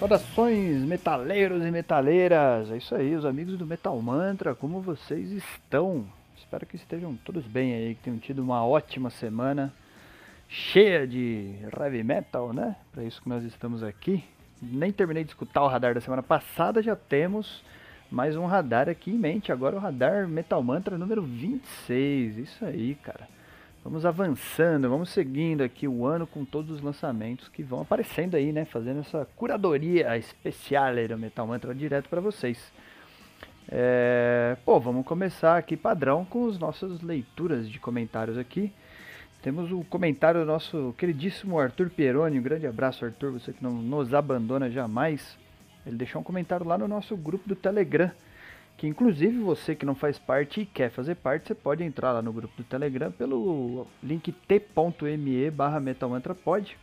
Saudações metaleiros e metaleiras! É isso aí, os amigos do Metal Mantra, como vocês estão? Espero que estejam todos bem aí, que tenham tido uma ótima semana cheia de heavy metal, né? Para isso que nós estamos aqui. Nem terminei de escutar o radar da semana passada, já temos mais um radar aqui em mente. Agora o radar Metal Mantra número 26. Isso aí, cara. Vamos avançando, vamos seguindo aqui o ano com todos os lançamentos que vão aparecendo aí, né? Fazendo essa curadoria especial do Metal Mantra direto para vocês. É... Pô, vamos começar aqui padrão com as nossas leituras de comentários aqui. Temos o comentário do nosso queridíssimo Arthur Pieroni. Um grande abraço, Arthur, você que não nos abandona jamais. Ele deixou um comentário lá no nosso grupo do Telegram que inclusive você que não faz parte e quer fazer parte, você pode entrar lá no grupo do Telegram pelo link t.me barra metalmantrapod.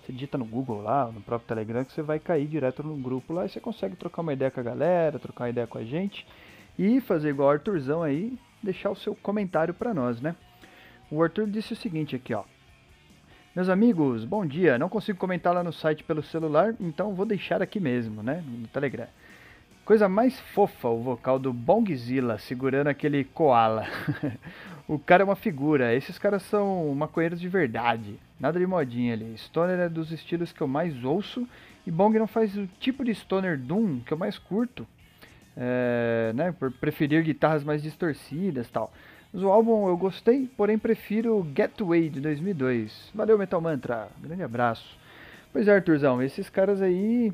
Você digita no Google lá, no próprio Telegram, que você vai cair direto no grupo lá e você consegue trocar uma ideia com a galera, trocar uma ideia com a gente e fazer igual o Arthurzão aí, deixar o seu comentário para nós, né? O Arthur disse o seguinte aqui, ó. Meus amigos, bom dia. Não consigo comentar lá no site pelo celular, então vou deixar aqui mesmo, né? No Telegram. Coisa mais fofa o vocal do Bongzilla segurando aquele koala. o cara é uma figura. Esses caras são maconheiros de verdade. Nada de modinha ali. Stoner é dos estilos que eu mais ouço. E Bong não faz o tipo de Stoner Doom que eu mais curto. É, né, por preferir guitarras mais distorcidas tal. Mas o álbum eu gostei, porém prefiro Getaway de 2002. Valeu Metal Mantra, grande abraço. Pois é, Arthurzão, esses caras aí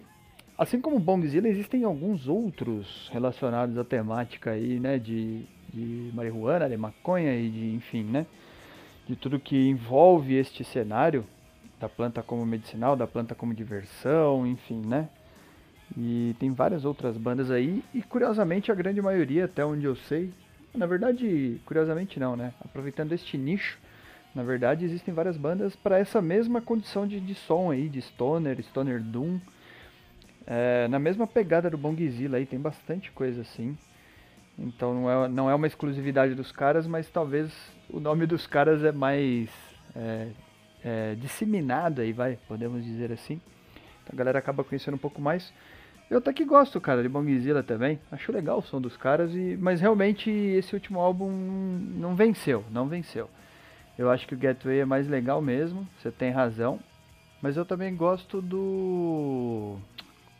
Assim como Bongzilla, existem alguns outros relacionados à temática aí, né, de, de marihuana, de maconha e de, enfim, né, de tudo que envolve este cenário da planta como medicinal, da planta como diversão, enfim, né. E tem várias outras bandas aí e curiosamente a grande maioria, até onde eu sei, na verdade, curiosamente não, né, aproveitando este nicho, na verdade existem várias bandas para essa mesma condição de, de som aí, de stoner, stoner doom, é, na mesma pegada do Bongzilla aí, tem bastante coisa assim. Então não é, não é uma exclusividade dos caras, mas talvez o nome dos caras é mais é, é, disseminado aí, vai, podemos dizer assim. Então a galera acaba conhecendo um pouco mais. Eu até que gosto, cara, de Bongzilla também. Acho legal o som dos caras, e, mas realmente esse último álbum não venceu, não venceu. Eu acho que o Gateway é mais legal mesmo, você tem razão. Mas eu também gosto do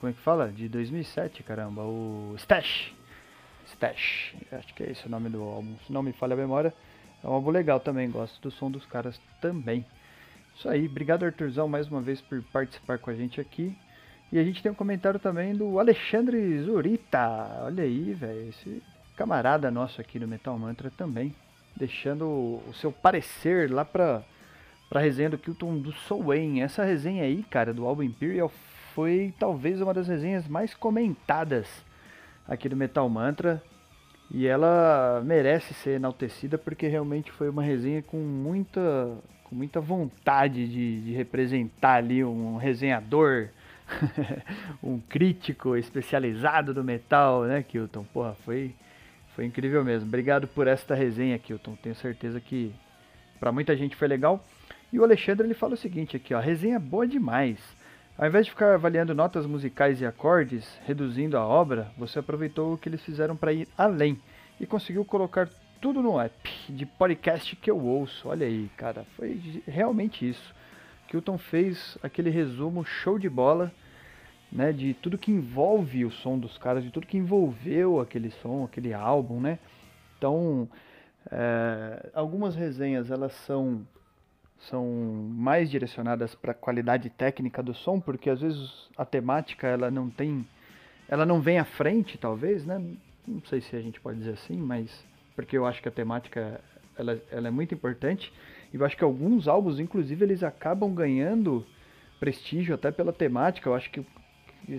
como é que fala? De 2007, caramba, o Stash. Stash, acho que é esse o nome do álbum. Se não me falha a memória, é um álbum legal também, gosto do som dos caras também. Isso aí, obrigado Arthurzão mais uma vez por participar com a gente aqui. E a gente tem um comentário também do Alexandre Zurita. Olha aí, velho, esse camarada nosso aqui do Metal Mantra também, deixando o seu parecer lá pra, pra resenha do Kilton do Soul Wayne. Essa resenha aí, cara, do álbum Imperial foi talvez uma das resenhas mais comentadas aqui do Metal Mantra. E ela merece ser enaltecida porque realmente foi uma resenha com muita, com muita vontade de, de representar ali um resenhador, um crítico especializado do metal, né, Kilton? Porra, foi, foi incrível mesmo. Obrigado por esta resenha, Kilton. Tenho certeza que para muita gente foi legal. E o Alexandre ele fala o seguinte aqui, ó, resenha boa demais. Ao invés de ficar avaliando notas musicais e acordes, reduzindo a obra, você aproveitou o que eles fizeram para ir além e conseguiu colocar tudo no app de podcast que eu ouço. Olha aí, cara, foi realmente isso. Kilton fez aquele resumo show de bola, né, de tudo que envolve o som dos caras, de tudo que envolveu aquele som, aquele álbum, né? Então, é, algumas resenhas elas são são mais direcionadas para a qualidade técnica do som, porque às vezes a temática ela não tem, ela não vem à frente, talvez, né? Não sei se a gente pode dizer assim, mas porque eu acho que a temática ela, ela é muito importante e eu acho que alguns álbuns, inclusive, eles acabam ganhando prestígio até pela temática. Eu acho que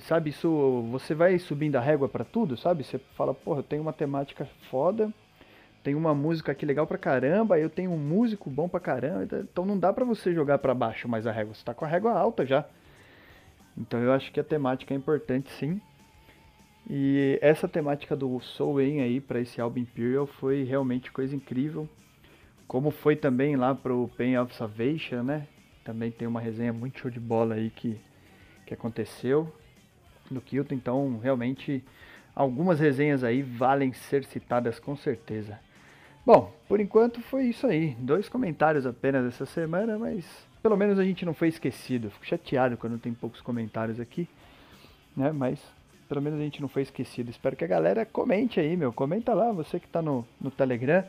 sabe isso, você vai subindo a régua para tudo, sabe? Você fala, porra, eu tenho uma temática foda tem uma música aqui legal pra caramba, eu tenho um músico bom pra caramba, então não dá pra você jogar pra baixo mais a régua, você tá com a régua alta já. Então eu acho que a temática é importante sim. E essa temática do Soul Aim aí para esse álbum Imperial foi realmente coisa incrível. Como foi também lá pro Pain of Salvation, né? Também tem uma resenha muito show de bola aí que, que aconteceu. do Kilton, então realmente algumas resenhas aí valem ser citadas com certeza. Bom, por enquanto foi isso aí. Dois comentários apenas essa semana, mas pelo menos a gente não foi esquecido. Fico chateado quando tem poucos comentários aqui, né? Mas pelo menos a gente não foi esquecido. Espero que a galera comente aí, meu. Comenta lá, você que tá no, no Telegram.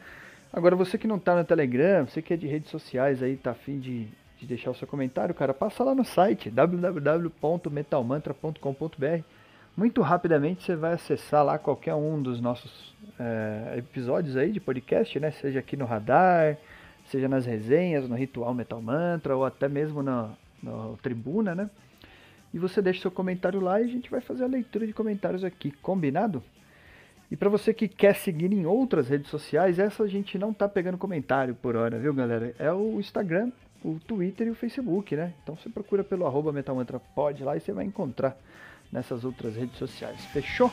Agora, você que não tá no Telegram, você que é de redes sociais aí, tá afim de, de deixar o seu comentário, cara, passa lá no site www.metalmantra.com.br. Muito rapidamente você vai acessar lá qualquer um dos nossos é, episódios aí de podcast, né? Seja aqui no Radar, seja nas resenhas, no Ritual Metal Mantra ou até mesmo na, na Tribuna, né? E você deixa seu comentário lá e a gente vai fazer a leitura de comentários aqui, combinado? E para você que quer seguir em outras redes sociais, essa a gente não tá pegando comentário por hora, viu, galera? É o Instagram, o Twitter e o Facebook, né? Então você procura pelo arroba MetalMantraPod lá e você vai encontrar nessas outras redes sociais. Fechou?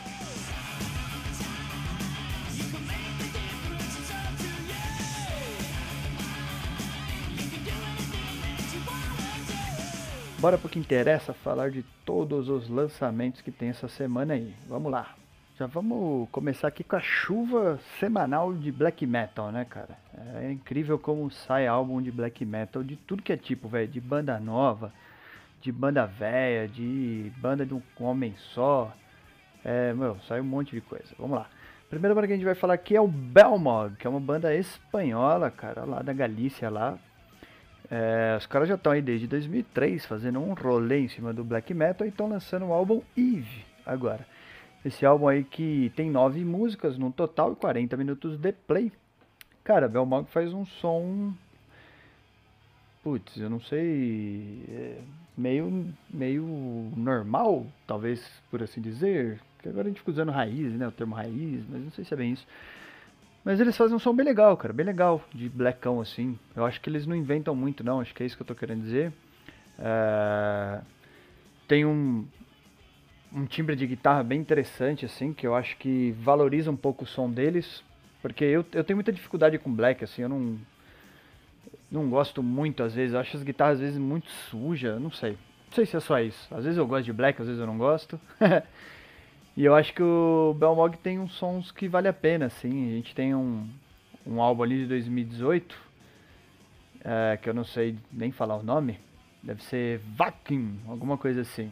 Bora pro que interessa, falar de todos os lançamentos que tem essa semana aí. Vamos lá. Já vamos começar aqui com a chuva semanal de black metal, né, cara? É incrível como sai álbum de black metal de tudo que é tipo, velho, de banda nova, de banda velha, de banda de um homem só. É, meu, sai um monte de coisa. Vamos lá. Primeira banda que a gente vai falar aqui é o Belmog, que é uma banda espanhola, cara, lá da Galícia lá. É, os caras já estão aí desde 2003 fazendo um rolê em cima do black metal e estão lançando o álbum Eve agora. Esse álbum aí que tem nove músicas no total e 40 minutos de play. Cara, Belmog faz um som putz, eu não sei, é meio, meio normal, talvez por assim dizer. Que agora a gente fica usando raiz, né? O termo raiz, mas não sei se é bem isso. Mas eles fazem um som bem legal, cara, bem legal, de blackão assim. Eu acho que eles não inventam muito, não, acho que é isso que eu tô querendo dizer. É... Tem um, um timbre de guitarra bem interessante, assim, que eu acho que valoriza um pouco o som deles. Porque eu, eu tenho muita dificuldade com black, assim, eu não, não gosto muito às vezes. Eu acho as guitarras às vezes muito sujas, não sei. Não sei se é só isso. Às vezes eu gosto de black, às vezes eu não gosto. e eu acho que o Belmog tem uns sons que vale a pena, assim. A gente tem um, um álbum ali de 2018, é, que eu não sei nem falar o nome. Deve ser Vacuum, alguma coisa assim.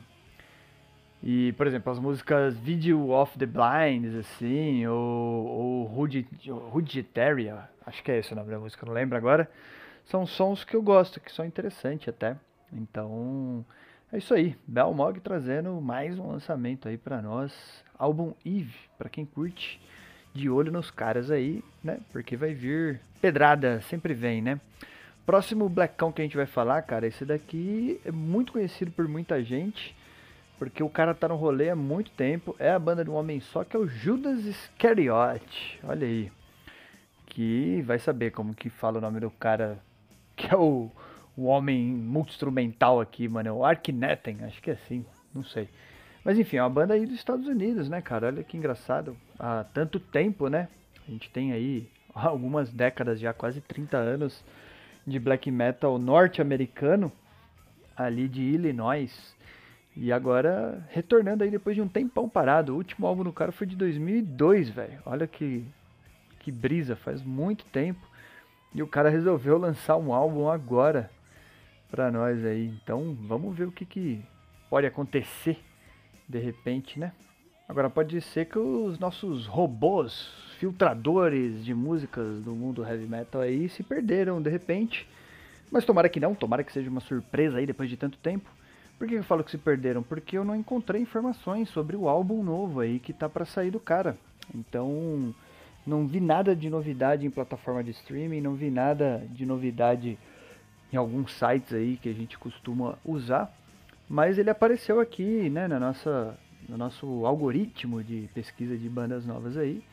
E, por exemplo, as músicas Video of the Blinds, assim, ou, ou Ruditaria, acho que é esse o nome da música, não lembro agora são sons que eu gosto, que são interessantes até. Então, é isso aí. Belmog trazendo mais um lançamento aí para nós. Álbum Eve, para quem curte, de olho nos caras aí, né? Porque vai vir pedrada, sempre vem, né? Próximo Blackão que a gente vai falar, cara, esse daqui é muito conhecido por muita gente, porque o cara tá no rolê há muito tempo. É a banda de um homem só, que é o Judas Iscariot. Olha aí. Que vai saber como que fala o nome do cara que é o, o homem multi-instrumental aqui, mano. É o Arkneten, acho que é assim, não sei. Mas enfim, é uma banda aí dos Estados Unidos, né, cara? Olha que engraçado. Há tanto tempo, né? A gente tem aí algumas décadas já, quase 30 anos de black metal norte-americano, ali de Illinois. E agora retornando aí depois de um tempão parado. O último álbum do cara foi de 2002, velho. Olha que, que brisa, faz muito tempo. E o cara resolveu lançar um álbum agora pra nós aí. Então vamos ver o que, que pode acontecer de repente, né? Agora pode ser que os nossos robôs, filtradores de músicas do mundo heavy metal aí se perderam de repente. Mas tomara que não, tomara que seja uma surpresa aí depois de tanto tempo. Por que eu falo que se perderam? Porque eu não encontrei informações sobre o álbum novo aí que tá para sair do cara. Então, não vi nada de novidade em plataforma de streaming, não vi nada de novidade em alguns sites aí que a gente costuma usar, mas ele apareceu aqui, né, na nossa, no nosso algoritmo de pesquisa de bandas novas aí.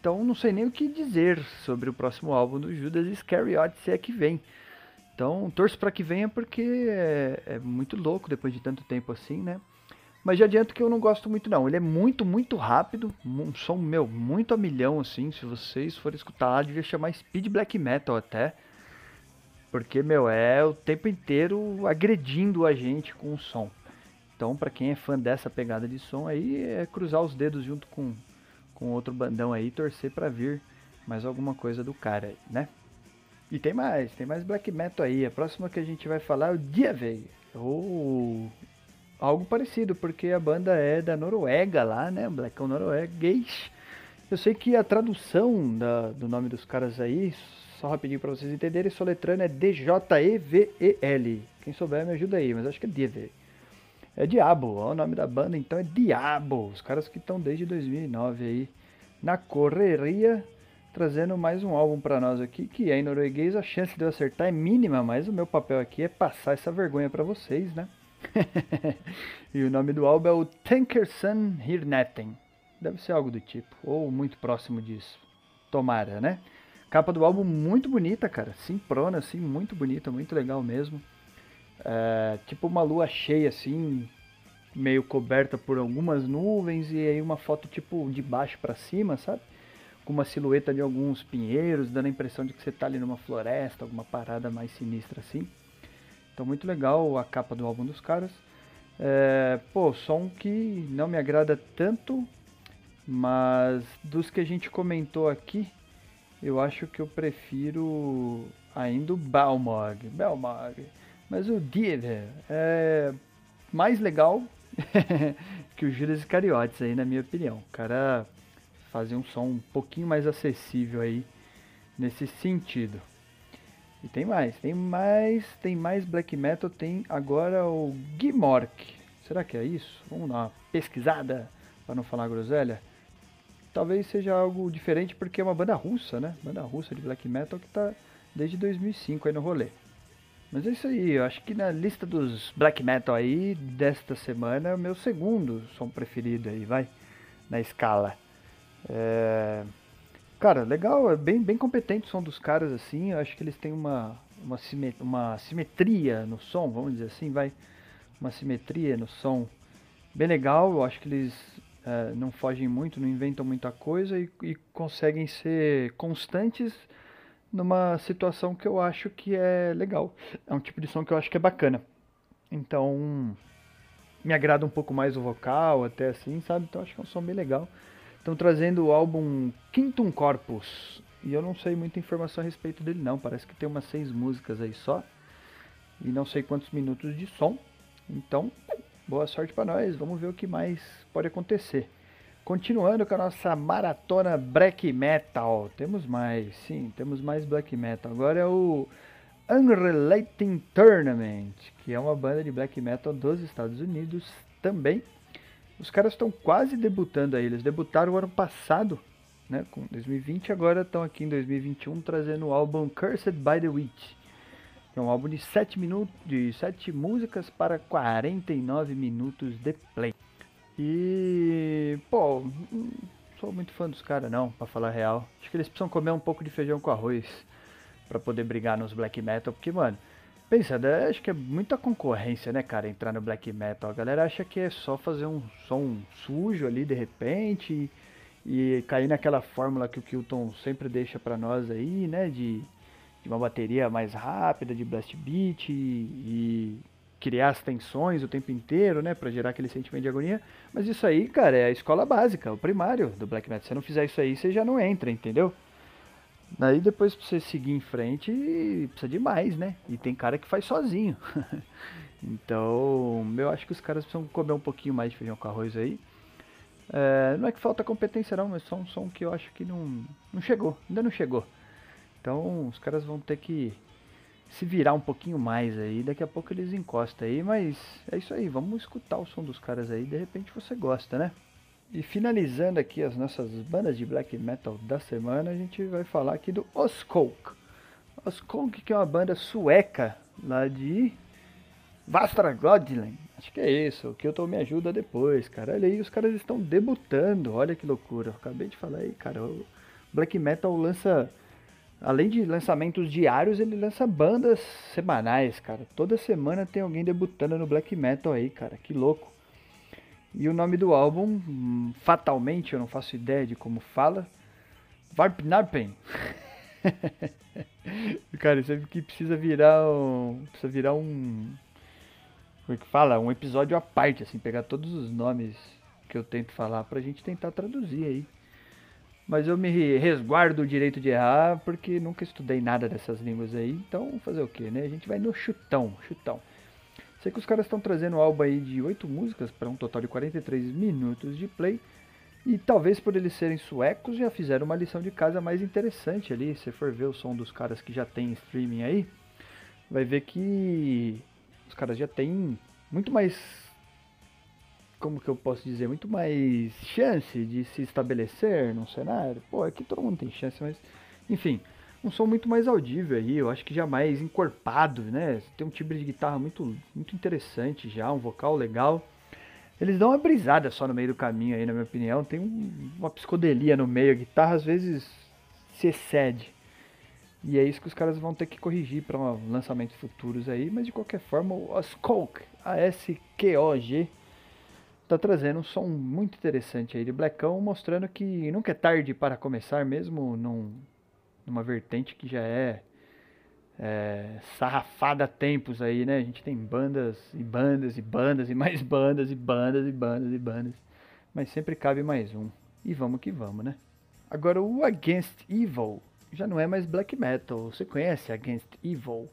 Então não sei nem o que dizer sobre o próximo álbum do Judas Iscariot, se é que vem. Então torço para que venha porque é, é muito louco depois de tanto tempo assim, né? Mas já adianto que eu não gosto muito não. Ele é muito, muito rápido. Um som, meu, muito a milhão, assim. Se vocês forem escutar, devia chamar Speed Black Metal até. Porque, meu, é o tempo inteiro agredindo a gente com o som. Então, para quem é fã dessa pegada de som aí, é cruzar os dedos junto com, com outro bandão aí torcer para vir mais alguma coisa do cara, né? E tem mais, tem mais black metal aí. A próxima que a gente vai falar é o Diavei, ou algo parecido, porque a banda é da Noruega lá, né? Blackão norueguês. Eu sei que a tradução da, do nome dos caras aí, só rapidinho para vocês entenderem, soletrando é D-J-E-V-E-L. Quem souber me ajuda aí, mas acho que é Diavei. É Diabo, ó, o nome da banda então é Diabo. Os caras que estão desde 2009 aí na correria, trazendo mais um álbum para nós aqui, que é em norueguês. A chance de eu acertar é mínima, mas o meu papel aqui é passar essa vergonha para vocês, né? e o nome do álbum é o Tankerson Hirnetten. Deve ser algo do tipo, ou muito próximo disso. Tomara, né? Capa do álbum muito bonita, cara. Simprona, assim, muito bonita, muito legal mesmo. É, tipo uma lua cheia, assim, meio coberta por algumas nuvens e aí uma foto tipo de baixo para cima, sabe? Com uma silhueta de alguns pinheiros, dando a impressão de que você tá ali numa floresta, alguma parada mais sinistra assim. Então muito legal a capa do álbum dos caras. É, pô, som que não me agrada tanto, mas dos que a gente comentou aqui, eu acho que eu prefiro ainda o Balmog. Balmog. Mas o Diver é mais legal que o Judas Iscariotes aí, na minha opinião. O cara fazia um som um pouquinho mais acessível aí nesse sentido. E tem mais, tem mais, tem mais black metal, tem agora o Gimork. Será que é isso? Vamos dar uma pesquisada para não falar groselha. Talvez seja algo diferente porque é uma banda russa, né? Banda russa de black metal que está desde 2005 aí no rolê. Mas é isso aí, eu acho que na lista dos black metal aí desta semana é o meu segundo som preferido aí, vai, na escala. É... Cara, legal, é bem, bem competente o som dos caras assim, eu acho que eles têm uma, uma, uma simetria no som, vamos dizer assim, vai, uma simetria no som bem legal, eu acho que eles é, não fogem muito, não inventam muita coisa e, e conseguem ser constantes numa situação que eu acho que é legal. É um tipo de som que eu acho que é bacana. Então, me agrada um pouco mais o vocal, até assim, sabe? Então acho que é um som bem legal. Estão trazendo o álbum Quintum Corpus. E eu não sei muita informação a respeito dele não. Parece que tem umas seis músicas aí só. E não sei quantos minutos de som. Então, boa sorte para nós. Vamos ver o que mais pode acontecer. Continuando com a nossa maratona black metal, temos mais, sim, temos mais black metal. Agora é o Unrelating Tournament, que é uma banda de black metal dos Estados Unidos também. Os caras estão quase debutando aí, eles debutaram ano passado, né, com 2020, agora estão aqui em 2021 trazendo o álbum Cursed by the Witch. É um álbum de 7 minutos, de 7 músicas para 49 minutos de play. E, pô, não sou muito fã dos caras não, para falar a real. Acho que eles precisam comer um pouco de feijão com arroz para poder brigar nos black metal, porque, mano, pensa, né, acho que é muita concorrência, né, cara, entrar no black metal. A galera acha que é só fazer um som sujo ali de repente e, e cair naquela fórmula que o Kilton sempre deixa para nós aí, né, de, de, uma bateria mais rápida, de blast beat e, e criar as tensões o tempo inteiro, né, para gerar aquele sentimento de agonia. Mas isso aí, cara, é a escola básica, o primário do black metal. Se você não fizer isso aí, você já não entra, entendeu? Daí depois pra você seguir em frente, precisa de mais, né? E tem cara que faz sozinho. então, eu acho que os caras precisam comer um pouquinho mais de feijão com arroz aí. É, não é que falta competência não, mas só um som que eu acho que não, não chegou, ainda não chegou. Então os caras vão ter que se virar um pouquinho mais aí, daqui a pouco eles encostam aí, mas é isso aí, vamos escutar o som dos caras aí, de repente você gosta, né? E finalizando aqui as nossas bandas de black metal da semana, a gente vai falar aqui do Oskolk. Oskolk que é uma banda sueca lá de Vastra Godland. Acho que é isso, o que eu tô me ajuda depois, cara. Olha aí, os caras estão debutando, olha que loucura. Acabei de falar aí, cara, o black metal lança Além de lançamentos diários, ele lança bandas semanais, cara. Toda semana tem alguém debutando no black metal aí, cara. Que louco. E o nome do álbum, hum, fatalmente, eu não faço ideia de como fala. Varpnarpen. cara, isso que precisa virar um. Precisa virar um. como é que fala? Um episódio à parte, assim, pegar todos os nomes que eu tento falar pra gente tentar traduzir aí. Mas eu me resguardo o direito de errar porque nunca estudei nada dessas línguas aí. Então, fazer o que, né? A gente vai no chutão, chutão. Sei que os caras estão trazendo um álbum aí de 8 músicas para um total de 43 minutos de play. E talvez por eles serem suecos já fizeram uma lição de casa mais interessante ali. Se for ver o som dos caras que já tem streaming aí, vai ver que os caras já têm muito mais como que eu posso dizer, muito mais chance de se estabelecer num cenário. Pô, aqui todo mundo tem chance, mas enfim, um som muito mais audível aí, eu acho que já mais encorpado, né? Tem um timbre de guitarra muito, muito interessante já, um vocal legal. Eles dão uma brisada só no meio do caminho aí, na minha opinião. Tem um, uma psicodelia no meio, a guitarra às vezes se excede. E é isso que os caras vão ter que corrigir para lançamentos futuros aí, mas de qualquer forma, o Skulk, A-S-Q-O-G, tá trazendo um som muito interessante aí de Blackão, mostrando que nunca é tarde para começar, mesmo num, numa vertente que já é, é sarrafada há tempos aí, né? A gente tem bandas e bandas e bandas e mais bandas e bandas e bandas e bandas, mas sempre cabe mais um. E vamos que vamos, né? Agora o Against Evil já não é mais black metal. Você conhece Against Evil?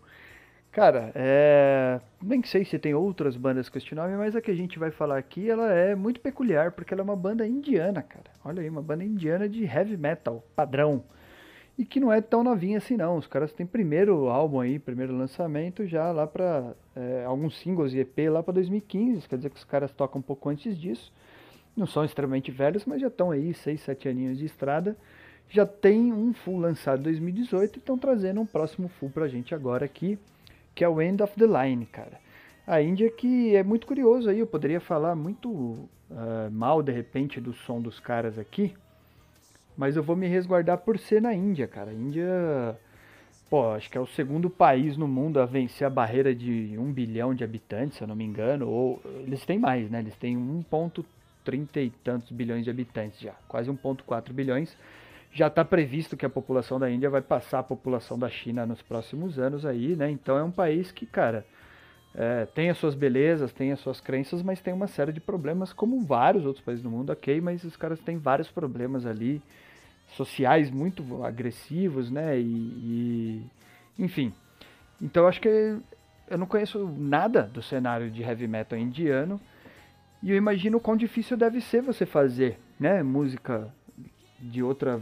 Cara, é... nem sei se tem outras bandas com este nome, mas a que a gente vai falar aqui, ela é muito peculiar, porque ela é uma banda indiana, cara. Olha aí, uma banda indiana de heavy metal, padrão. E que não é tão novinha assim não. Os caras têm primeiro álbum aí, primeiro lançamento já lá pra... É, alguns singles e EP lá pra 2015, quer dizer que os caras tocam um pouco antes disso. Não são extremamente velhos, mas já estão aí 6, 7 aninhos de estrada. Já tem um full lançado em 2018 e estão trazendo um próximo full pra gente agora aqui que é o End of the Line, cara. A Índia que é muito curioso aí, eu poderia falar muito uh, mal de repente do som dos caras aqui, mas eu vou me resguardar por ser na Índia, cara. A Índia, pô, acho que é o segundo país no mundo a vencer a barreira de um bilhão de habitantes, se eu não me engano, ou eles têm mais, né? Eles têm 1,30 e tantos bilhões de habitantes já, quase 1,4 bilhões já está previsto que a população da Índia vai passar a população da China nos próximos anos aí, né? Então é um país que, cara, é, tem as suas belezas, tem as suas crenças, mas tem uma série de problemas, como vários outros países do mundo, ok, mas os caras têm vários problemas ali, sociais muito agressivos, né? E, e enfim. Então acho que eu não conheço nada do cenário de heavy metal indiano. E eu imagino o quão difícil deve ser você fazer, né, música de outra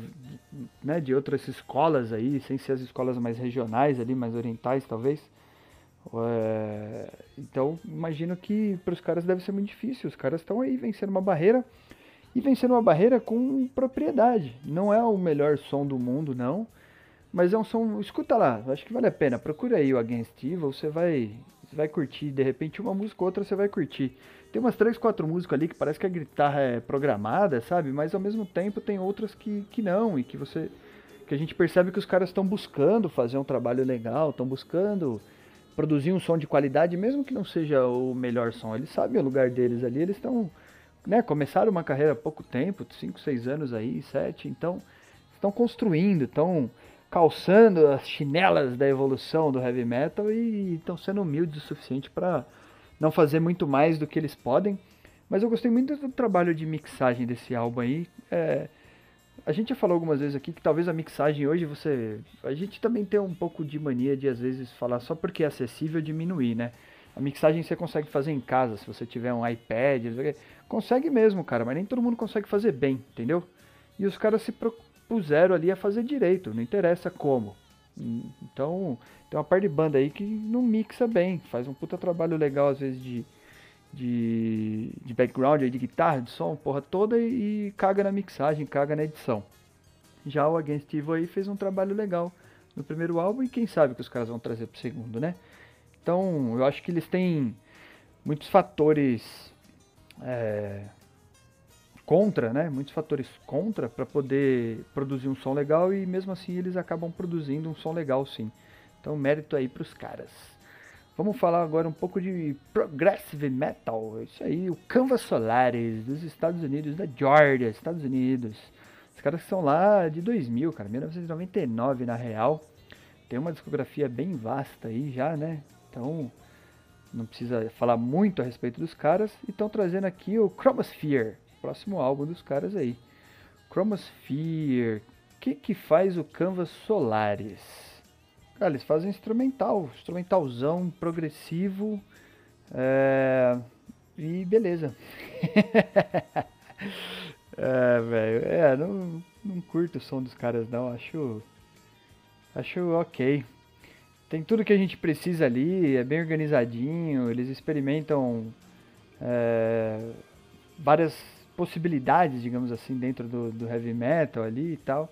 né, de outras escolas aí, sem ser as escolas mais regionais ali, mais orientais talvez. É, então imagino que para os caras deve ser muito difícil. Os caras estão aí vencendo uma barreira e vencendo uma barreira com propriedade. Não é o melhor som do mundo, não. Mas é um som. Escuta lá, acho que vale a pena. Procura aí o Against Evil, você vai, você vai curtir. De repente, uma música ou outra você vai curtir. Tem umas três, quatro músicas ali que parece que a guitarra é programada, sabe? Mas ao mesmo tempo tem outras que, que não, e que você. que a gente percebe que os caras estão buscando fazer um trabalho legal, estão buscando produzir um som de qualidade, mesmo que não seja o melhor som. Eles sabem o lugar deles ali, eles estão. Né, começaram uma carreira há pouco tempo, 5, 6 anos aí, 7, então estão construindo, estão calçando as chinelas da evolução do heavy metal e estão sendo humildes o suficiente para não fazer muito mais do que eles podem. Mas eu gostei muito do trabalho de mixagem desse álbum aí. É, a gente já falou algumas vezes aqui que talvez a mixagem hoje você. A gente também tem um pouco de mania de às vezes falar só porque é acessível diminuir, né? A mixagem você consegue fazer em casa, se você tiver um iPad, consegue mesmo, cara, mas nem todo mundo consegue fazer bem, entendeu? E os caras se propuseram ali a fazer direito, não interessa como. Então, tem uma parte de banda aí que não mixa bem, faz um puta trabalho legal às vezes de, de, de background, de guitarra, de som, porra toda e, e caga na mixagem, caga na edição. Já o Against Evil aí fez um trabalho legal no primeiro álbum e quem sabe que os caras vão trazer pro segundo, né? Então, eu acho que eles têm muitos fatores é, contra, né? Muitos fatores contra para poder produzir um som legal e mesmo assim eles acabam produzindo um som legal, sim. Então, mérito aí para os caras. Vamos falar agora um pouco de progressive metal. Isso aí, o Canvas Solaris dos Estados Unidos, da Georgia, Estados Unidos. Os caras são lá de 2000, cara, 1999 na real. Tem uma discografia bem vasta aí já, né? Então, não precisa falar muito a respeito dos caras. E estão trazendo aqui o Chromosphere, próximo álbum dos caras aí. Chromosphere, o que que faz o Canvas Solaris? Cara, eles fazem instrumental, instrumentalzão, progressivo, é... e beleza. é, velho, é, não, não curto o som dos caras não, acho, acho ok. Tem tudo que a gente precisa ali, é bem organizadinho, eles experimentam é, várias possibilidades, digamos assim, dentro do, do, heavy metal ali e tal.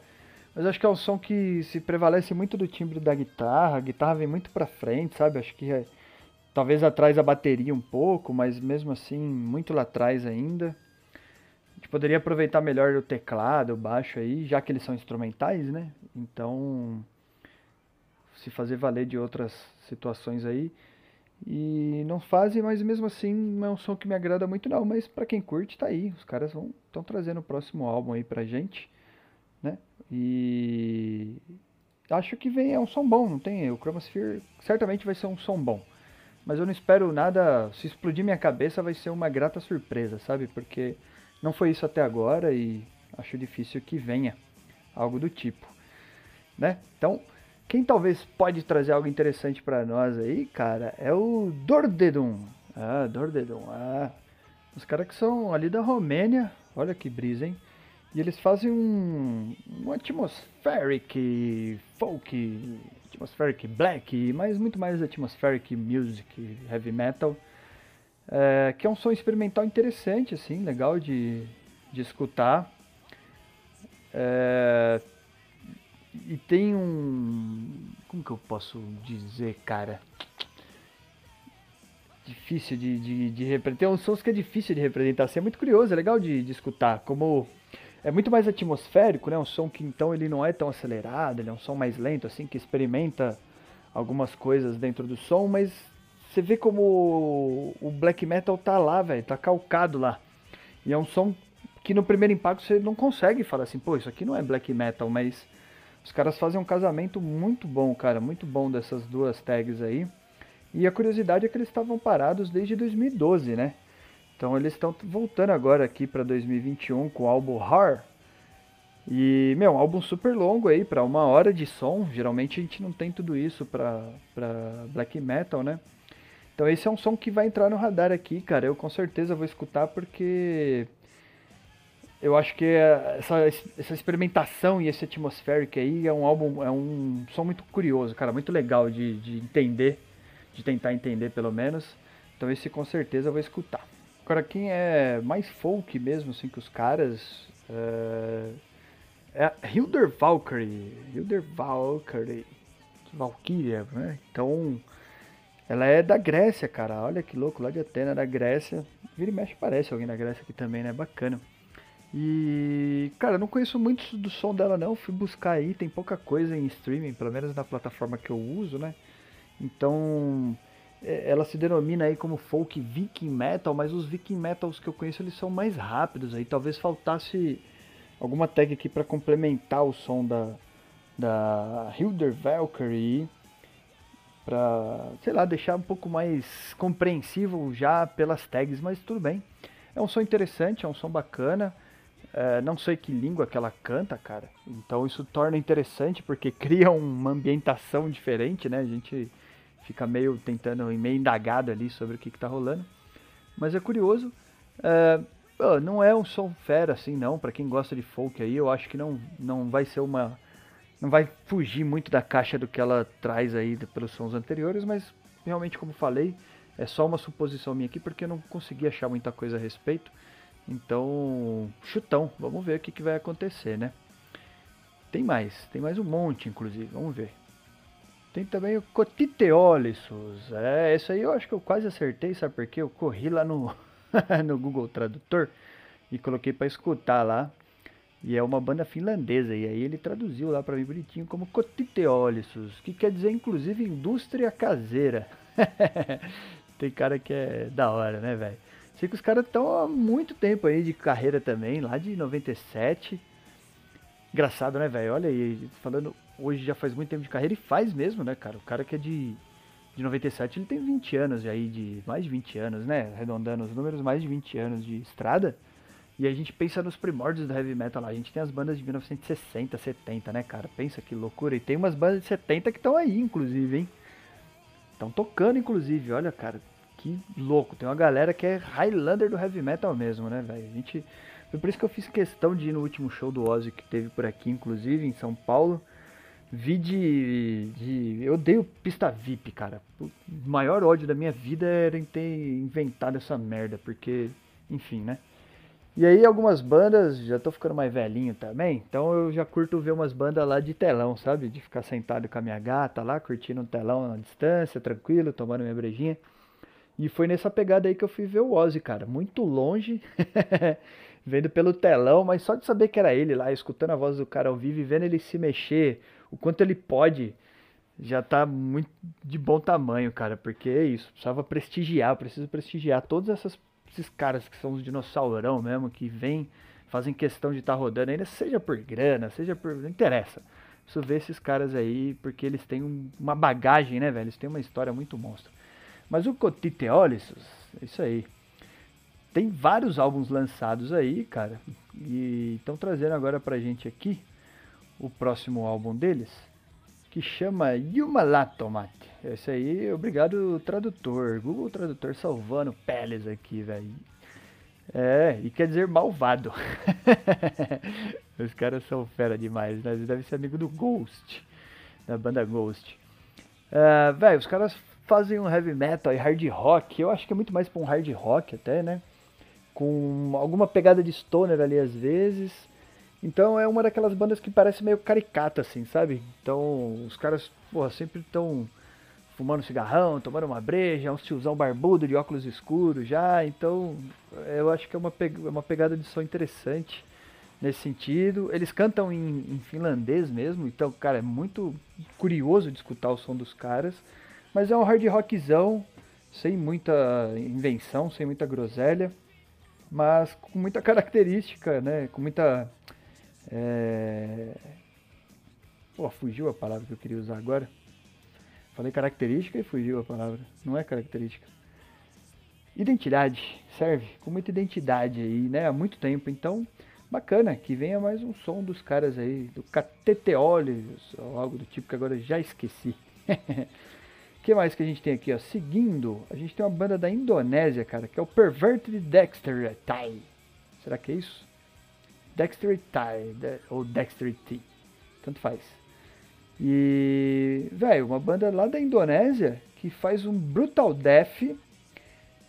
Mas acho que é um som que se prevalece muito do timbre da guitarra, a guitarra vem muito pra frente, sabe? Acho que é, talvez atrás a bateria um pouco, mas mesmo assim muito lá atrás ainda. A gente poderia aproveitar melhor o teclado, o baixo aí, já que eles são instrumentais, né? Então se fazer valer de outras situações aí. E não fazem, mas mesmo assim não é um som que me agrada muito não, mas para quem curte tá aí. Os caras vão estão trazendo o próximo álbum aí pra gente, né? E acho que vem é um som bom, não tem? O Chromosphere certamente vai ser um som bom. Mas eu não espero nada, se explodir minha cabeça vai ser uma grata surpresa, sabe? Porque não foi isso até agora e acho difícil que venha algo do tipo, né? Então, quem talvez pode trazer algo interessante para nós aí, cara, é o Dordedum. Ah, Dordedum. Ah, os caras que são ali da Romênia. Olha que brisa, hein? E eles fazem um, um atmospheric folk, atmospheric black, mas muito mais atmospheric music, heavy metal. É, que é um som experimental interessante, assim, legal de, de escutar. É, e tem um. Como que eu posso dizer, cara? Difícil de, de, de representar. Tem uns sons que é difícil de representar. Assim, é muito curioso, é legal de, de escutar. Como é muito mais atmosférico, né? Um som que então ele não é tão acelerado, ele é um som mais lento, assim, que experimenta algumas coisas dentro do som, mas você vê como o black metal tá lá, velho, tá calcado lá. E é um som que no primeiro impacto você não consegue falar assim, pô, isso aqui não é black metal, mas os caras fazem um casamento muito bom, cara, muito bom dessas duas tags aí. E a curiosidade é que eles estavam parados desde 2012, né? Então eles estão voltando agora aqui para 2021 com o álbum Har. E, meu, um álbum super longo aí, para uma hora de som. Geralmente a gente não tem tudo isso pra, pra black metal, né? Então esse é um som que vai entrar no radar aqui, cara. Eu com certeza vou escutar porque eu acho que essa, essa experimentação e esse atmospheric aí é um álbum, é um som muito curioso, cara, muito legal de, de entender, de tentar entender pelo menos. Então esse com certeza eu vou escutar. Agora quem é mais folk mesmo, assim, que os caras é, é a Hilder Valkyrie, Hilder Valkyrie, Valkyria, né? Então ela é da Grécia, cara. Olha que louco, lá de Atena, da Grécia. Vira e mexe parece alguém da Grécia aqui também, né? Bacana. E, cara, não conheço muito do som dela não, fui buscar aí, tem pouca coisa em streaming, pelo menos na plataforma que eu uso, né? Então, é, ela se denomina aí como folk viking metal, mas os viking metals que eu conheço eles são mais rápidos aí, talvez faltasse alguma tag aqui para complementar o som da da Hilder Valkyrie para, sei lá, deixar um pouco mais compreensível já pelas tags, mas tudo bem. É um som interessante, é um som bacana. É, não sei que língua que ela canta, cara. Então isso torna interessante porque cria uma ambientação diferente, né? A gente fica meio tentando, meio indagado ali sobre o que, que tá rolando. Mas é curioso. É, não é um som fera assim, não. Para quem gosta de folk aí, eu acho que não, não vai ser uma. Não vai fugir muito da caixa do que ela traz aí pelos sons anteriores, mas realmente, como falei, é só uma suposição minha aqui porque eu não consegui achar muita coisa a respeito. Então, chutão, vamos ver o que, que vai acontecer, né? Tem mais, tem mais um monte, inclusive, vamos ver. Tem também o Cotiteolisus. É, isso aí eu acho que eu quase acertei, sabe por quê? Eu corri lá no, no Google Tradutor e coloquei para escutar lá. E é uma banda finlandesa, e aí ele traduziu lá para mim bonitinho como Cotiteolisus, que quer dizer inclusive indústria caseira. Tem cara que é da hora, né, velho? Sei que os caras estão há muito tempo aí de carreira também, lá de 97. Engraçado, né, velho? Olha aí, falando hoje já faz muito tempo de carreira e faz mesmo, né, cara? O cara que é de de 97, ele tem 20 anos aí, de mais de 20 anos, né? Arredondando os números, mais de 20 anos de estrada. E a gente pensa nos primórdios do heavy metal lá. A gente tem as bandas de 1960, 70, né, cara? Pensa que loucura. E tem umas bandas de 70 que estão aí, inclusive, hein? Estão tocando, inclusive. Olha, cara, que louco. Tem uma galera que é Highlander do heavy metal mesmo, né, velho? A gente. Foi por isso que eu fiz questão de ir no último show do Ozzy que teve por aqui, inclusive, em São Paulo. Vi de, de. Eu odeio pista VIP, cara. O maior ódio da minha vida era em ter inventado essa merda, porque. Enfim, né? E aí algumas bandas, já tô ficando mais velhinho também, então eu já curto ver umas bandas lá de telão, sabe? De ficar sentado com a minha gata lá, curtindo um telão na distância, tranquilo, tomando minha brejinha. E foi nessa pegada aí que eu fui ver o Ozzy, cara. Muito longe, vendo pelo telão, mas só de saber que era ele lá, escutando a voz do cara ao vivo e vendo ele se mexer, o quanto ele pode, já tá muito de bom tamanho, cara. Porque é isso, precisava prestigiar, preciso prestigiar todas essas esses caras que são os dinossaurão mesmo, que vêm, fazem questão de estar tá rodando ainda, seja por grana, seja por. Não interessa. Preciso ver esses caras aí, porque eles têm um, uma bagagem, né, velho? Eles têm uma história muito monstra. Mas o Cotiteolis, isso aí. Tem vários álbuns lançados aí, cara. E estão trazendo agora pra gente aqui o próximo álbum deles que chama Yumalatomat. Esse aí, obrigado tradutor. Google Tradutor salvando peles aqui, velho. É, e quer dizer malvado. Os caras são fera demais, né? Deve ser amigo do Ghost, da banda Ghost. Uh, velho, os caras fazem um heavy metal e hard rock. Eu acho que é muito mais pra um hard rock até, né? Com alguma pegada de stoner ali às vezes. Então é uma daquelas bandas que parece meio caricata, assim, sabe? Então os caras, porra, sempre estão fumando cigarrão, tomando uma breja, um tiozão barbudo de óculos escuros já. Então eu acho que é uma, é uma pegada de som interessante nesse sentido. Eles cantam em, em, finlandês mesmo, então, cara, é muito curioso de escutar o som dos caras. Mas é um hard rockzão, sem muita invenção, sem muita groselha, mas com muita característica, né? Com muita é... Pô, fugiu a palavra que eu queria usar agora. Falei característica e fugiu a palavra. Não é característica. Identidade. Serve com muita identidade aí, né? Há muito tempo. Então, bacana que venha mais um som dos caras aí, do Cateteólios, ou algo do tipo que agora já esqueci. Que mais que a gente tem aqui, ó? Seguindo, a gente tem uma banda da Indonésia, cara, que é o Perverted Dexter Tai. Será que é isso? Dexterity, ou Dexterity, tanto faz. E, velho, uma banda lá da Indonésia que faz um Brutal Death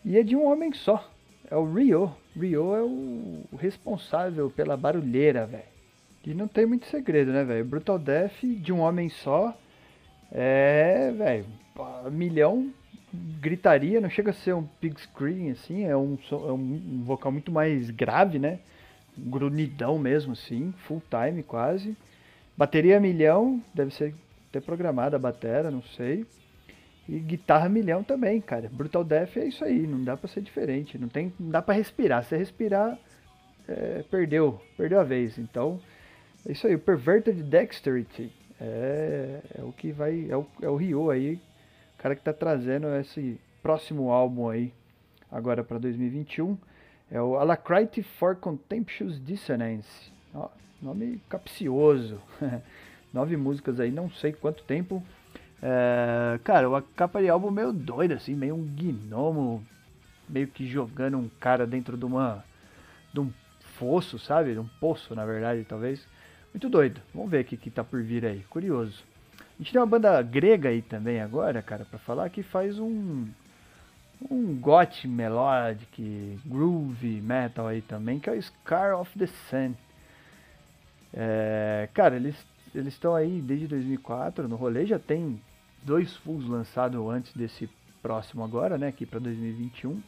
e é de um homem só. É o Rio. Rio é o, responsável pela barulheira, velho. E não tem muito segredo, né, velho? Brutal Death de um homem só é, velho, milhão gritaria, não chega a ser um pig screen assim, é um, é um vocal muito mais grave, né? grunidão mesmo, sim, full time quase. Bateria milhão, deve ser até programada a bateria, não sei. E guitarra milhão também, cara. Brutal Death é isso aí, não dá para ser diferente, não tem, não dá para respirar. Se respirar, é, perdeu, perdeu a vez. Então, é isso aí, o Perverted Dexterity é, é o que vai, é o, é o Ryo aí, cara que tá trazendo esse próximo álbum aí, agora para 2021. É o Alacrity for Contemptuous Dissonance. Ó, nome capcioso. Nove músicas aí, não sei quanto tempo. É, cara, a capa de álbum meio doida, assim, meio um gnomo, meio que jogando um cara dentro de uma. de um fosso, sabe? De um poço, na verdade, talvez. Muito doido. Vamos ver o que, que tá por vir aí. Curioso. A gente tem uma banda grega aí também agora, cara, para falar que faz um um goth melodic, groove metal aí também, que é o Scar of the Sun. É, cara, eles eles estão aí desde 2004 no rolê, já tem dois fulls lançados antes desse próximo agora, né, aqui para 2021,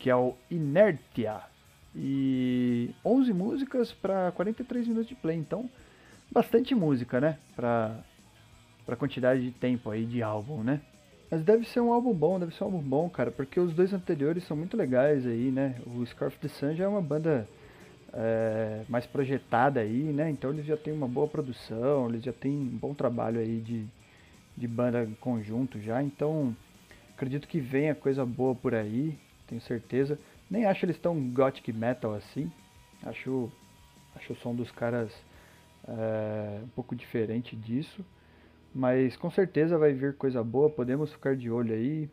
que é o Inertia. E 11 músicas para 43 minutos de play, então bastante música, né, para para quantidade de tempo aí de álbum, né? Mas deve ser um álbum bom, deve ser um álbum bom, cara, porque os dois anteriores são muito legais aí, né? O Scarf the Sun já é uma banda é, mais projetada aí, né? Então eles já têm uma boa produção, eles já têm um bom trabalho aí de, de banda em conjunto já, então acredito que venha coisa boa por aí, tenho certeza. Nem acho eles tão gothic metal assim, acho, acho o som dos caras é, um pouco diferente disso, mas com certeza vai vir coisa boa, podemos ficar de olho aí,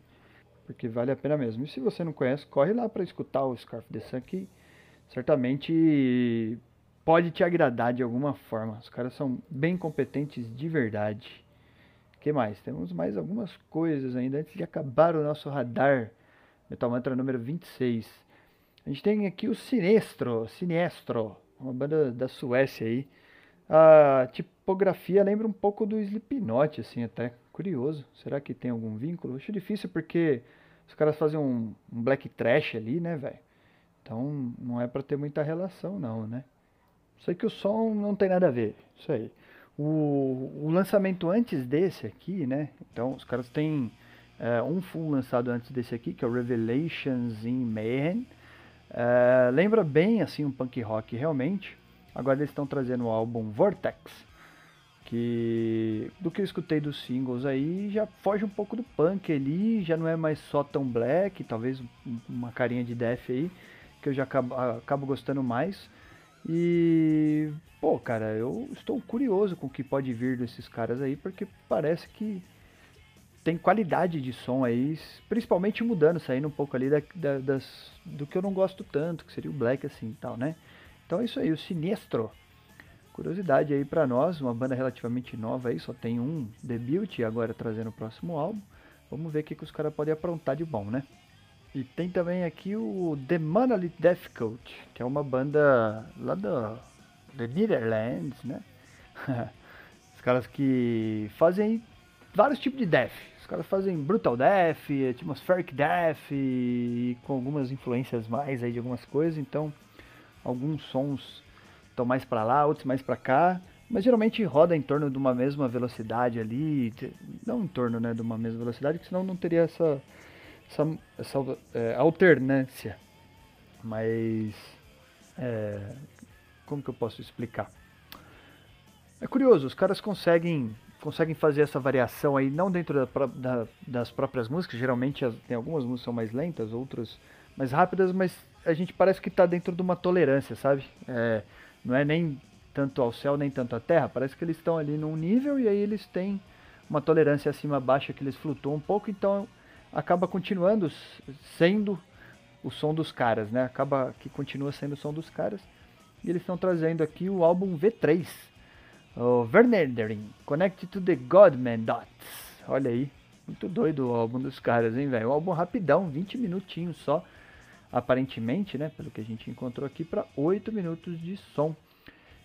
porque vale a pena mesmo. E se você não conhece, corre lá para escutar o Scarf the Sun que certamente pode te agradar de alguma forma. Os caras são bem competentes de verdade que mais? Temos mais algumas coisas ainda antes de acabar o nosso radar Metal Mantra número 26. A gente tem aqui o Sinestro, Sinestro, uma banda da Suécia aí. A tipografia lembra um pouco do Slipknot, assim, até curioso. Será que tem algum vínculo? Acho difícil porque os caras fazem um, um black trash ali, né, velho? Então não é para ter muita relação, não, né? Sei que o som não tem nada a ver, isso aí. O, o lançamento antes desse aqui, né? Então, os caras têm é, um full lançado antes desse aqui, que é o Revelations in Mayhem. É, lembra bem, assim, um punk rock, realmente. Agora eles estão trazendo o álbum Vortex, que do que eu escutei dos singles aí já foge um pouco do punk ali, já não é mais só tão black, talvez uma carinha de death aí, que eu já acabo, acabo gostando mais. E, pô, cara, eu estou curioso com o que pode vir desses caras aí, porque parece que tem qualidade de som aí, principalmente mudando, saindo um pouco ali da, da, das, do que eu não gosto tanto, que seria o black assim tal, né? Então é isso aí, o Sinestro. Curiosidade aí para nós, uma banda relativamente nova aí, só tem um debut e agora trazendo o próximo álbum. Vamos ver o que, que os caras podem aprontar de bom, né? E tem também aqui o The Monolith Death Cult, que é uma banda lá do, do Netherlands, né? Os caras que fazem vários tipos de death. Os caras fazem brutal death, atmospheric death e com algumas influências mais aí de algumas coisas, então alguns sons estão mais para lá, outros mais para cá, mas geralmente roda em torno de uma mesma velocidade ali, não em torno, né, de uma mesma velocidade, porque senão não teria essa essa, essa é, alternância. Mas. É, como que eu posso explicar? É curioso, os caras conseguem conseguem fazer essa variação aí, não dentro da, da, das próprias músicas, geralmente as, tem algumas músicas são mais lentas, outras mais rápidas, mas a gente parece que está dentro de uma tolerância, sabe? É, não é nem tanto ao céu, nem tanto à terra, parece que eles estão ali num nível e aí eles têm uma tolerância acima baixa que eles flutuam um pouco, então acaba continuando sendo o som dos caras, né? Acaba que continua sendo o som dos caras. E eles estão trazendo aqui o álbum V3, o Vernerdering, Connect to the Godman Dots. Olha aí, muito doido o álbum dos caras, hein, velho? Um álbum rapidão, 20 minutinhos só, aparentemente, né? Pelo que a gente encontrou aqui, para 8 minutos de som.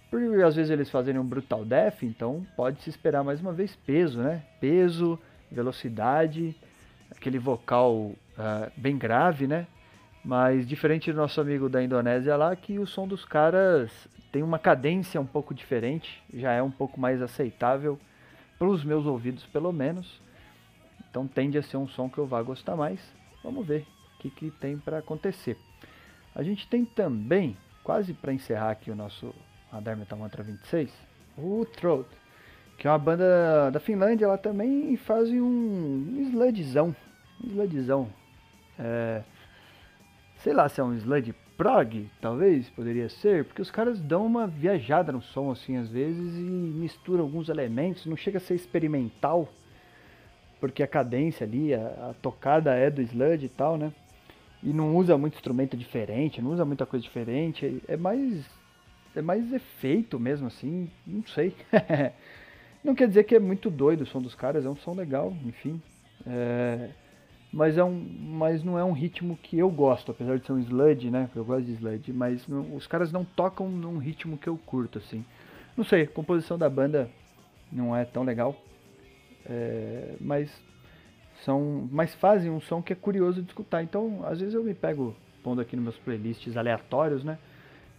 Porque às vezes eles fazem um Brutal Death, então pode se esperar mais uma vez peso, né? Peso, velocidade aquele vocal uh, bem grave, né? Mas diferente do nosso amigo da Indonésia lá, que o som dos caras tem uma cadência um pouco diferente, já é um pouco mais aceitável para os meus ouvidos, pelo menos. Então tende a ser um som que eu vá gostar mais. Vamos ver que, que tem para acontecer. A gente tem também, quase para encerrar aqui o nosso Radar Metal Mantra 26, o Throat que é uma banda da Finlândia, ela também faz um sludzão, um sludzão, é, sei lá se é um sludge prog, talvez, poderia ser, porque os caras dão uma viajada no som, assim, às vezes, e misturam alguns elementos, não chega a ser experimental, porque a cadência ali, a, a tocada é do sludge e tal, né, e não usa muito instrumento diferente, não usa muita coisa diferente, é mais, é mais efeito mesmo, assim, não sei, Não quer dizer que é muito doido o som dos caras, é um som legal, enfim. É, mas, é um, mas não é um ritmo que eu gosto, apesar de ser um sludge, né? Eu gosto de sludge, mas não, os caras não tocam num ritmo que eu curto, assim. Não sei, a composição da banda não é tão legal, é, mas são, mas fazem um som que é curioso de escutar. Então, às vezes eu me pego pondo aqui nos meus playlists aleatórios, né?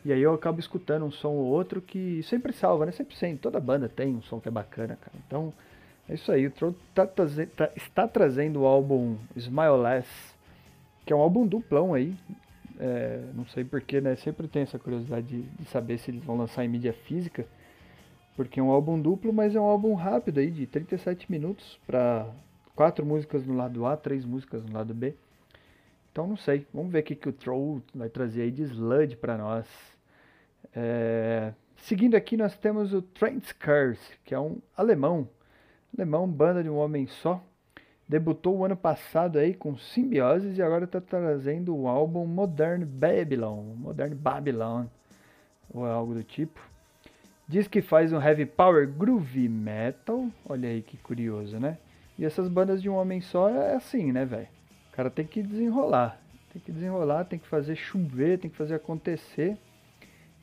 E aí eu acabo escutando um som ou outro que sempre salva, né? Sempre sempre. Toda banda tem um som que é bacana, cara. Então, é isso aí. O Tron tá, tá, está trazendo o álbum Smile Less, que é um álbum duplão aí. É, não sei porquê, né? Sempre tem essa curiosidade de, de, saber se eles vão lançar em mídia física. porque é um álbum duplo, mas é um álbum rápido aí, de 37 minutos, para quatro músicas no lado A, três músicas no lado B. Então não sei, vamos ver o que, que o Troll vai trazer aí de Sludge para nós. É... Seguindo aqui nós temos o Trent Curse, que é um alemão, alemão, banda de um homem só. Debutou o ano passado aí com Simbioses e agora está trazendo o álbum Modern Babylon, Modern Babylon, ou algo do tipo. Diz que faz um heavy power groovy metal. Olha aí que curioso, né? E essas bandas de um homem só é assim, né, velho? O cara tem que desenrolar. Tem que desenrolar, tem que fazer chover, tem que fazer acontecer.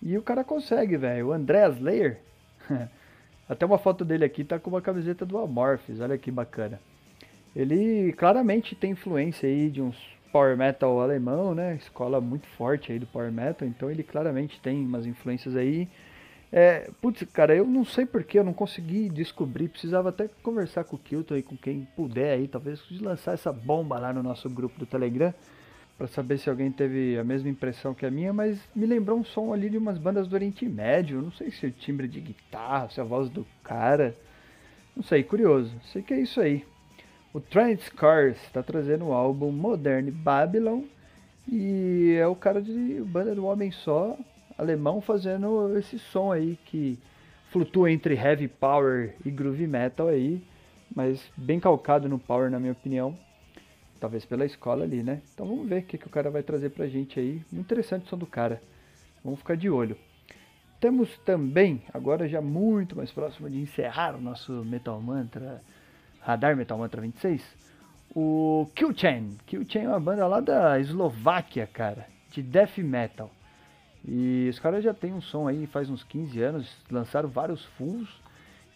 E o cara consegue, velho. O Andreas Slayer. Até uma foto dele aqui tá com uma camiseta do Amorphis. Olha que bacana. Ele claramente tem influência aí de uns power metal alemão, né? Escola muito forte aí do power metal. Então ele claramente tem umas influências aí é, putz, cara, eu não sei porquê, eu não consegui descobrir. Precisava até conversar com o Kilton e com quem puder aí, talvez lançar essa bomba lá no nosso grupo do Telegram. para saber se alguém teve a mesma impressão que a minha, mas me lembrou um som ali de umas bandas do Oriente Médio. Não sei se é o timbre de guitarra, se é a voz do cara. Não sei, curioso. Sei que é isso aí. O Trent Cars está trazendo o álbum Modern Babylon. E é o cara de banda do Homem Só, alemão fazendo esse som aí que flutua entre heavy power e groove metal aí, mas bem calcado no power na minha opinião. Talvez pela escola ali, né? Então vamos ver o que, que o cara vai trazer pra gente aí. Interessante o som do cara. Vamos ficar de olho. Temos também, agora já muito mais próximo de encerrar o nosso Metal Mantra, Radar Metal Mantra 26, o Killchain. Killchain é uma banda lá da Eslováquia, cara, de death metal. E os caras já tem um som aí faz uns 15 anos, lançaram vários fulls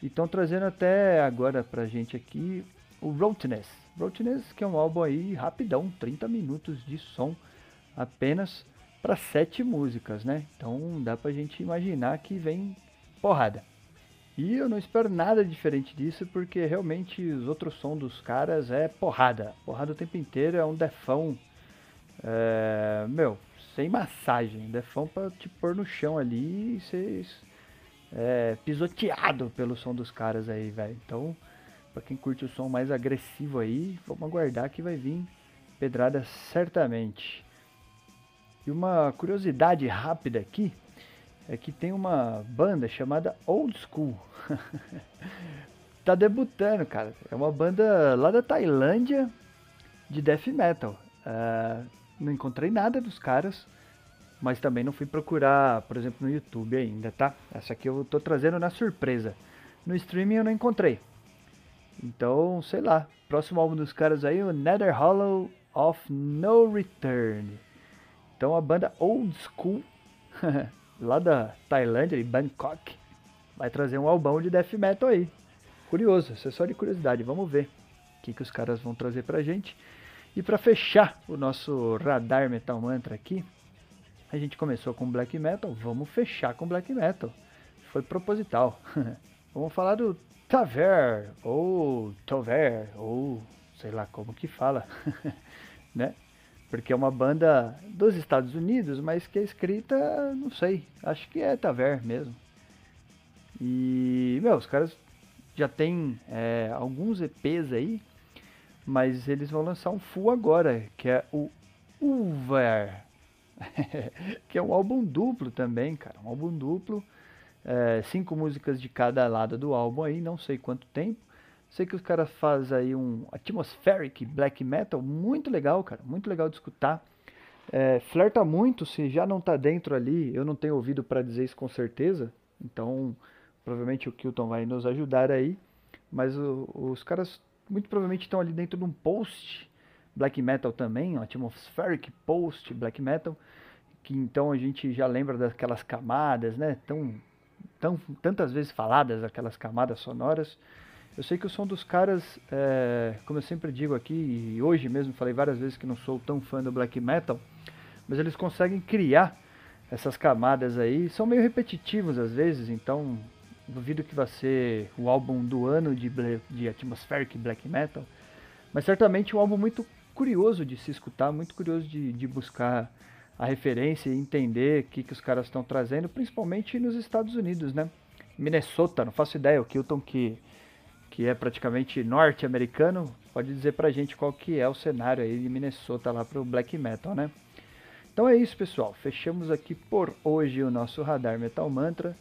e estão trazendo até agora pra gente aqui o Rottenness. Rottenness que é um álbum aí rapidão, 30 minutos de som apenas para sete músicas, né? Então dá pra gente imaginar que vem porrada. E eu não espero nada diferente disso, porque realmente os outros sons dos caras é porrada. Porrada o tempo inteiro, é um defão. É, meu, sem massagem. Defão pra te pôr no chão ali e ser é, pisoteado pelo som dos caras aí, velho. Então, pra quem curte o som mais agressivo aí, vamos aguardar que vai vir pedrada certamente. E uma curiosidade rápida aqui é que tem uma banda chamada Old School. tá debutando, cara. É uma banda lá da Tailândia de death metal. Uh, não encontrei nada dos caras, mas também não fui procurar, por exemplo, no YouTube ainda, tá? Essa aqui eu tô trazendo na surpresa. No streaming eu não encontrei. Então, sei lá. Próximo álbum dos caras aí, o Nether Hollow of No Return. Então a banda Old School, lá da Tailândia, de Bangkok, vai trazer um álbum de death metal aí. Curioso, isso é só de curiosidade. Vamos ver o que, que os caras vão trazer pra gente. E para fechar o nosso radar Metal Mantra aqui, a gente começou com black metal, vamos fechar com black metal. Foi proposital. vamos falar do Taver, ou Tover, ou sei lá como que fala, né? Porque é uma banda dos Estados Unidos, mas que é escrita, não sei, acho que é Taver mesmo. E, meu, os caras já tem é, alguns EPs aí mas eles vão lançar um full agora, que é o Uver. que é um álbum duplo também, cara. Um álbum duplo. É, cinco músicas de cada lado do álbum aí, não sei quanto tempo. Sei que os caras fazem aí um atmospheric black metal muito legal, cara. Muito legal de escutar. É, flerta muito, se já não tá dentro ali, eu não tenho ouvido para dizer isso com certeza. Então, provavelmente o Kilton vai nos ajudar aí. Mas o, os caras muito provavelmente estão ali dentro de um post black metal também, um atmospheric post black metal, que então a gente já lembra daquelas camadas, né, tão, tão tantas vezes faladas, aquelas camadas sonoras. Eu sei que o som dos caras, é, como eu sempre digo aqui, e hoje mesmo falei várias vezes que não sou tão fã do black metal, mas eles conseguem criar essas camadas aí, são meio repetitivos às vezes, então Duvido que vai ser o álbum do ano de, de atmospheric black metal, mas certamente um álbum muito curioso de se escutar, muito curioso de, de buscar a referência e entender o que, que os caras estão trazendo, principalmente nos Estados Unidos, né? Minnesota, não faço ideia, o Kilton que, que é praticamente norte-americano, pode dizer pra gente qual que é o cenário aí de Minnesota lá pro black metal, né? Então é isso, pessoal. Fechamos aqui por hoje o nosso Radar Metal Mantra.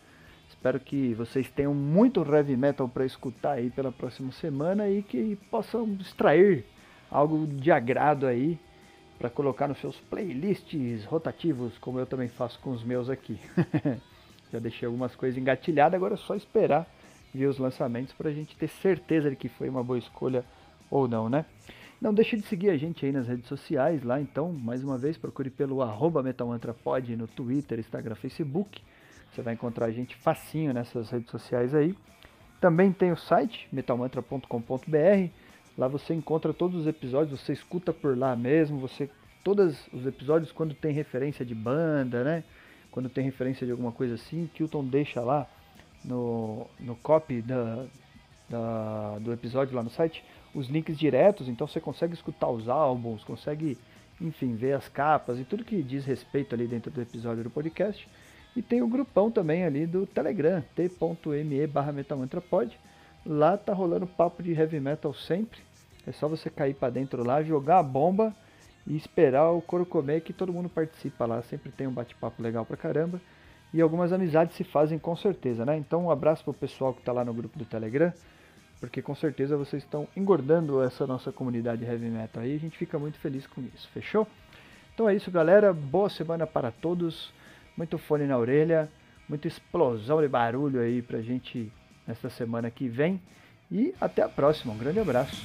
Espero que vocês tenham muito heavy metal para escutar aí pela próxima semana e que possam extrair algo de agrado aí para colocar nos seus playlists rotativos, como eu também faço com os meus aqui. Já deixei algumas coisas engatilhadas, agora é só esperar ver os lançamentos para a gente ter certeza de que foi uma boa escolha ou não, né? Não deixe de seguir a gente aí nas redes sociais lá, então, mais uma vez, procure pelo arroba no Twitter, Instagram, Facebook. Você vai encontrar a gente facinho nessas redes sociais aí. Também tem o site metalmantra.com.br. Lá você encontra todos os episódios, você escuta por lá mesmo, você todos os episódios quando tem referência de banda, né? Quando tem referência de alguma coisa assim, Kilton deixa lá no, no copy da, da, do episódio lá no site os links diretos, então você consegue escutar os álbuns, consegue, enfim, ver as capas e tudo que diz respeito ali dentro do episódio do podcast. E tem o grupão também ali do Telegram, t.me barra. Lá tá rolando papo de heavy metal sempre. É só você cair para dentro lá, jogar a bomba e esperar o couro comer que todo mundo participa lá. Sempre tem um bate-papo legal pra caramba. E algumas amizades se fazem com certeza, né? Então um abraço pro pessoal que tá lá no grupo do Telegram, porque com certeza vocês estão engordando essa nossa comunidade heavy metal aí. A gente fica muito feliz com isso, fechou? Então é isso, galera. Boa semana para todos muito fone na orelha, muita explosão de barulho aí pra gente nesta semana que vem. E até a próxima. Um grande abraço.